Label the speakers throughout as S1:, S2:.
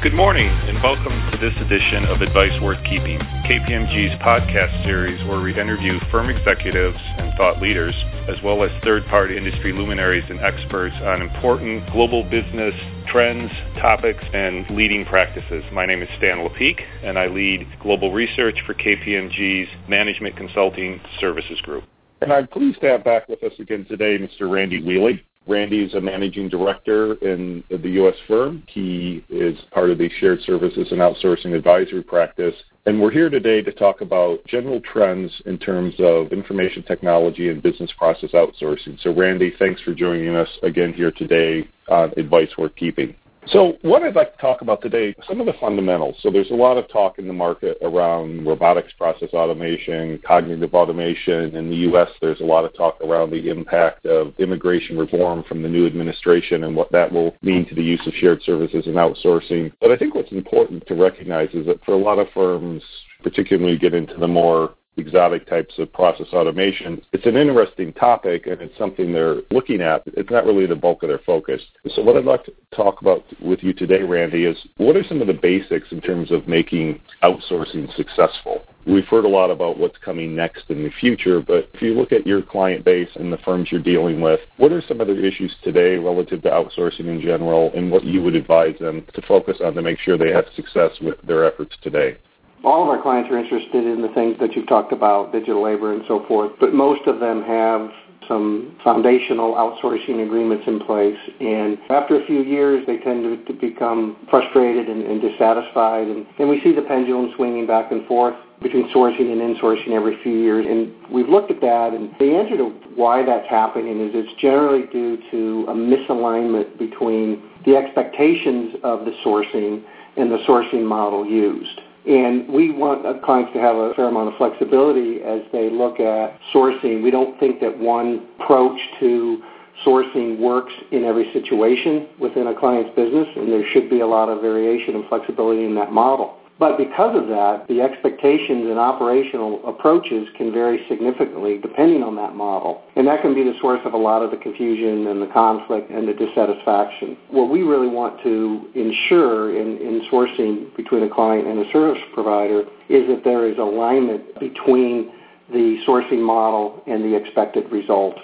S1: Good morning, and welcome to this edition of Advice Worth Keeping, KPMG's podcast series where we interview firm executives and thought leaders, as well as third party industry luminaries and experts on important global business trends, topics, and leading practices. My name is Stan Lepeak, and I lead global research for KPMG's Management Consulting Services Group.
S2: And I'm pleased to have back with us again today Mr. Randy Wiele. Randy is a managing director in the U.S. firm. He is part of the shared services and outsourcing advisory practice. And we're here today to talk about general trends in terms of information technology and business process outsourcing. So, Randy, thanks for joining us again here today on Advice Worth Keeping. So, what I'd like to talk about today, some of the fundamentals. So, there's a lot of talk in the market around robotics process automation, cognitive automation. In the U.S., there's a lot of talk around the impact of immigration reform from the new administration and what that will mean to the use of shared services and outsourcing. But I think what's important to recognize is that for a lot of firms, particularly get into the more exotic types of process automation. It's an interesting topic and it's something they're looking at. It's not really the bulk of their focus. So, what I'd like to talk about with you today, Randy, is what are some of the basics in terms of making outsourcing successful? We've heard a lot about what's coming next in the future, but if you look at your client base and the firms you're dealing with, what are some of the issues today relative to outsourcing in general and what you would advise them to focus on to make sure they have success with their efforts today?
S3: All of our clients are interested in the things that you've talked about, digital labor and so forth, but most of them have some foundational outsourcing agreements in place. And after a few years, they tend to, to become frustrated and, and dissatisfied. And, and we see the pendulum swinging back and forth between sourcing and insourcing every few years. And we've looked at that, and the answer to why that's happening is it's generally due to a misalignment between the expectations of the sourcing and the sourcing model used. And we want uh, clients to have a fair amount of flexibility as they look at sourcing. We don't think that one approach to sourcing works in every situation within a client's business, and there should be a lot of variation and flexibility in that model. But because of that, the expectations and operational approaches can vary significantly depending on that model. And that can be the source of a lot of the confusion and the conflict and the dissatisfaction. What we really want to ensure in, in sourcing between a client and a service provider is that there is alignment between the sourcing model and the expected result.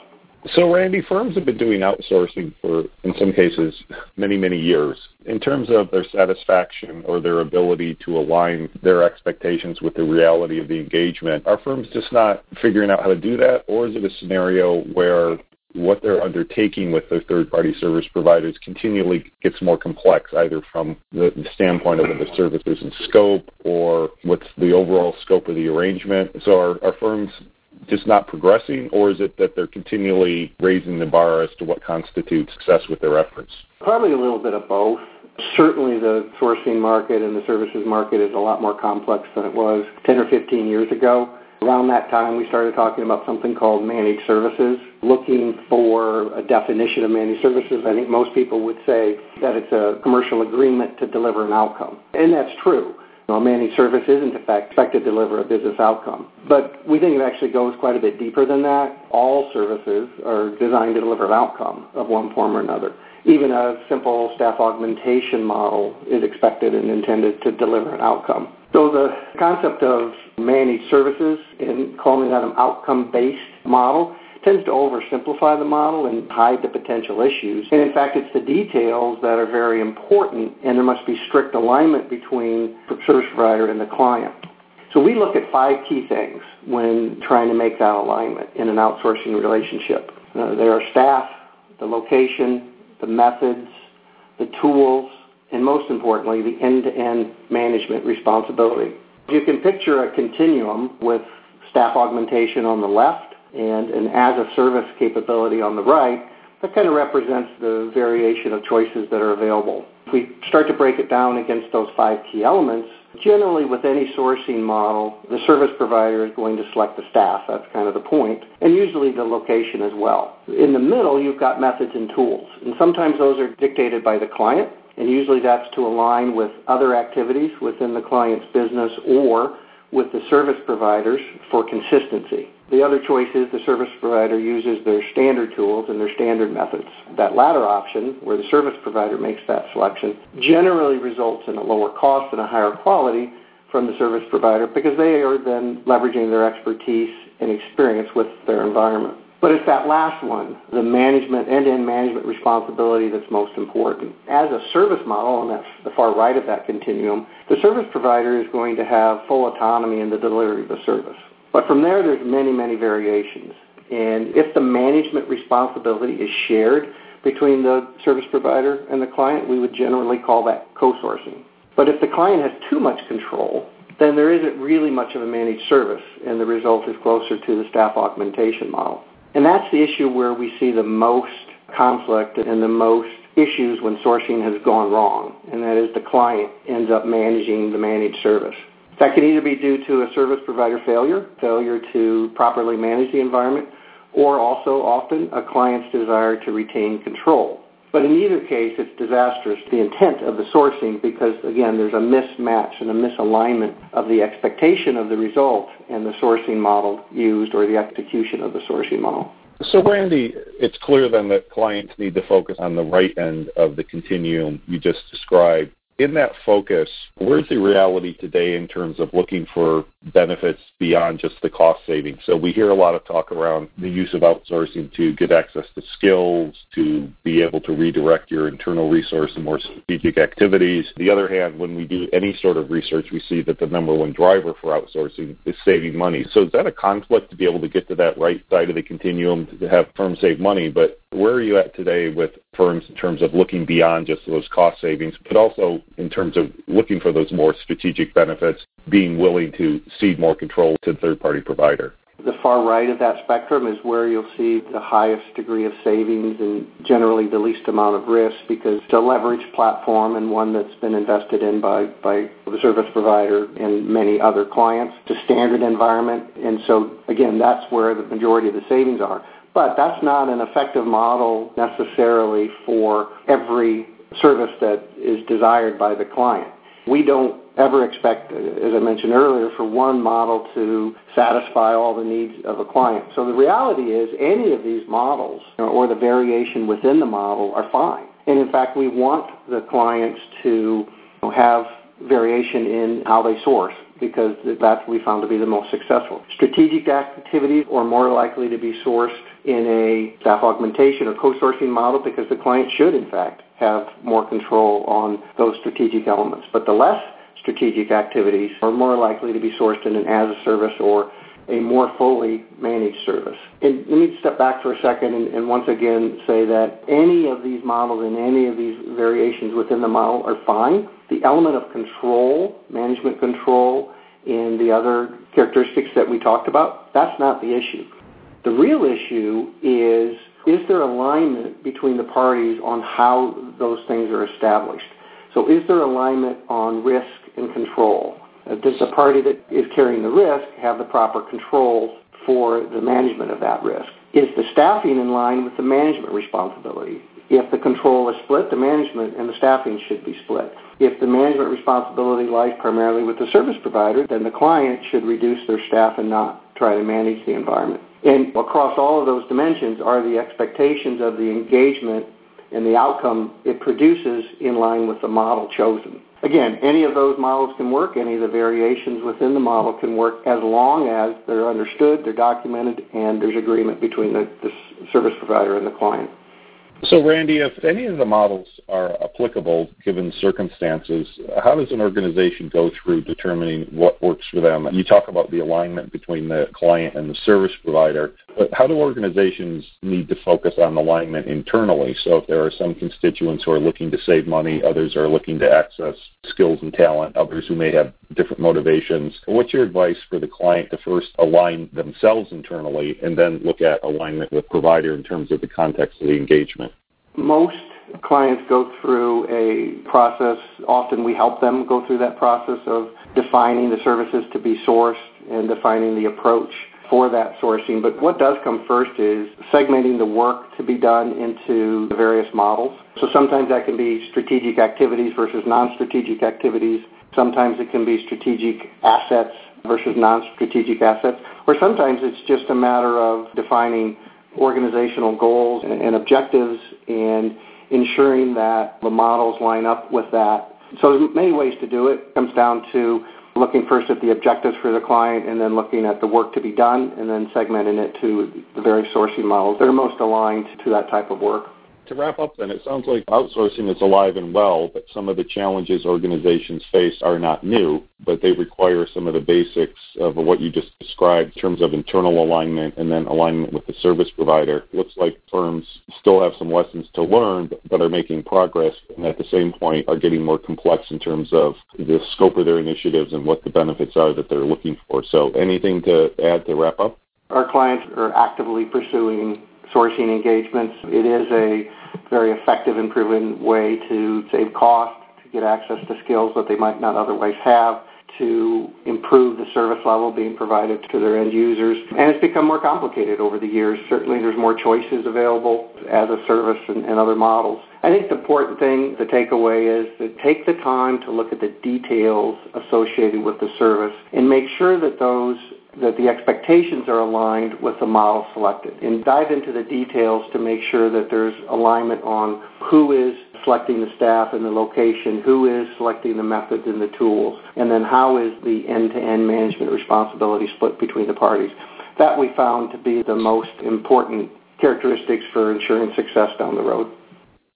S2: So, Randy, firms have been doing outsourcing for, in some cases, many, many years. In terms of their satisfaction or their ability to align their expectations with the reality of the engagement, are firms just not figuring out how to do that? Or is it a scenario where what they're undertaking with their third party service providers continually gets more complex, either from the, the standpoint of the services and scope or what's the overall scope of the arrangement. So are, are firms just not progressing, or is it that they're continually raising the bar as to what constitutes success with their efforts?
S3: Probably a little bit of both. Certainly, the sourcing market and the services market is a lot more complex than it was 10 or 15 years ago. Around that time, we started talking about something called managed services, looking for a definition of managed services. I think most people would say that it's a commercial agreement to deliver an outcome. And that's true. A managed service isn't, in fact, expected to deliver a business outcome. But we think it actually goes quite a bit deeper than that. All services are designed to deliver an outcome of one form or another. Even a simple staff augmentation model is expected and intended to deliver an outcome. So the concept of managed services and calling that an outcome-based model tends to oversimplify the model and hide the potential issues. And in fact, it's the details that are very important, and there must be strict alignment between the service provider and the client. So we look at five key things when trying to make that alignment in an outsourcing relationship. Uh, there are staff, the location, the methods, the tools, and most importantly, the end-to-end management responsibility. You can picture a continuum with staff augmentation on the left and an as-a-service capability on the right, that kind of represents the variation of choices that are available. If we start to break it down against those five key elements, generally with any sourcing model, the service provider is going to select the staff. That's kind of the point, and usually the location as well. In the middle, you've got methods and tools, and sometimes those are dictated by the client, and usually that's to align with other activities within the client's business or with the service providers for consistency. The other choice is the service provider uses their standard tools and their standard methods. That latter option, where the service provider makes that selection, generally results in a lower cost and a higher quality from the service provider because they are then leveraging their expertise and experience with their environment. But it's that last one, the management, end-to-end management responsibility that's most important. As a service model, and that's the far right of that continuum, the service provider is going to have full autonomy in the delivery of the service. But from there, there's many, many variations. And if the management responsibility is shared between the service provider and the client, we would generally call that co-sourcing. But if the client has too much control, then there isn't really much of a managed service, and the result is closer to the staff augmentation model. And that's the issue where we see the most conflict and the most issues when sourcing has gone wrong, and that is the client ends up managing the managed service. That can either be due to a service provider failure, failure to properly manage the environment, or also often a client's desire to retain control. But in either case, it's disastrous, the intent of the sourcing, because again, there's a mismatch and a misalignment of the expectation of the result and the sourcing model used or the execution of the sourcing model.
S2: So, Randy, it's clear then that clients need to focus on the right end of the continuum you just described in that focus, where's the reality today in terms of looking for benefits beyond just the cost savings? So we hear a lot of talk around the use of outsourcing to get access to skills, to be able to redirect your internal resource to more strategic activities. The other hand, when we do any sort of research, we see that the number one driver for outsourcing is saving money. So is that a conflict to be able to get to that right side of the continuum to have firms save money? But where are you at today with firms in terms of looking beyond just those cost savings, but also in terms of looking for those more strategic benefits, being willing to cede more control to the third-party provider?
S3: The far right of that spectrum is where you'll see the highest degree of savings and generally the least amount of risk because it's a leveraged platform and one that's been invested in by, by the service provider and many other clients. It's a standard environment. And so, again, that's where the majority of the savings are. But that's not an effective model necessarily for every service that is desired by the client. We don't ever expect, as I mentioned earlier, for one model to satisfy all the needs of a client. So the reality is any of these models or the variation within the model are fine. And in fact, we want the clients to have variation in how they source because that's we found to be the most successful. Strategic activities are more likely to be sourced in a staff augmentation or co-sourcing model because the client should, in fact, have more control on those strategic elements. But the less strategic activities are more likely to be sourced in an as-a-service or a more fully managed service. And let me step back for a second and, and, once again say that any of these models and any of these variations within the model are fine. The element of control, management control, and the other characteristics that we talked about, that's not the issue. The real issue is is there alignment between the parties on how those things are established? So is there alignment on risk and control? Uh, does the party that is carrying the risk have the proper control for the management of that risk? Is the staffing in line with the management responsibility? If the control is split, the management and the staffing should be split. If the management responsibility lies primarily with the service provider, then the client should reduce their staff and not try to manage the environment. And across all of those dimensions are the expectations of the engagement and the outcome it produces in line with the model chosen. Again, any of those models can work, any of the variations within the model can work as long as they're understood, they're documented, and there's agreement between the, the service provider and the client.
S2: So, Randy, if any of the models are applicable given circumstances, how does an organization go through determining what works for them? You talk about the alignment between the client and the service provider, but how do organizations need to focus on alignment internally? So, if there are some constituents who are looking to save money, others are looking to access skills and talent, others who may have different motivations, what's your advice for the client to first align themselves internally and then look at alignment with provider in terms of the context of the engagement?
S3: Most clients go through a process. Often we help them go through that process of defining the services to be sourced and defining the approach for that sourcing. But what does come first is segmenting the work to be done into the various models. So sometimes that can be strategic activities versus non-strategic activities. Sometimes it can be strategic assets versus non-strategic assets. Or sometimes it's just a matter of defining organizational goals and objectives and ensuring that the models line up with that. So there's many ways to do it. It comes down to looking first at the objectives for the client and then looking at the work to be done and then segmenting it to the various sourcing models that are most aligned to that type of work.
S2: To wrap up then, it sounds like outsourcing is alive and well, but some of the challenges organizations face are not new, but they require some of the basics of what you just described in terms of internal alignment and then alignment with the service provider. It Looks like firms still have some lessons to learn, but are making progress and at the same point are getting more complex in terms of the scope of their initiatives and what the benefits are that they're looking for. So anything to add to wrap up?
S3: Our clients are actively pursuing sourcing engagements. It is a very effective and proven way to save cost, to get access to skills that they might not otherwise have, to improve the service level being provided to their end users. And it's become more complicated over the years. Certainly there's more choices available as a service and, and other models. I think the important thing, the takeaway is to take the time to look at the details associated with the service and make sure that those that the expectations are aligned with the model selected and dive into the details to make sure that there's alignment on who is selecting the staff and the location, who is selecting the methods and the tools, and then how is the end-to-end management responsibility split between the parties. That we found to be the most important characteristics for ensuring success down the road.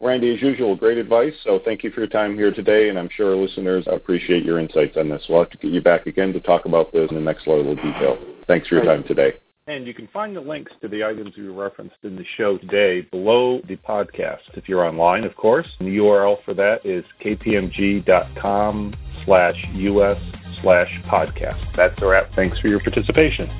S2: Randy, as usual, great advice. So thank you for your time here today, and I'm sure our listeners appreciate your insights on this. We'll have to get you back again to talk about this in the next level of detail. Thanks for your time today.
S1: And you can find the links to the items we referenced in the show today below the podcast. If you're online, of course, and the URL for that is kpmg.com slash us slash podcast. That's a wrap. Thanks for your participation.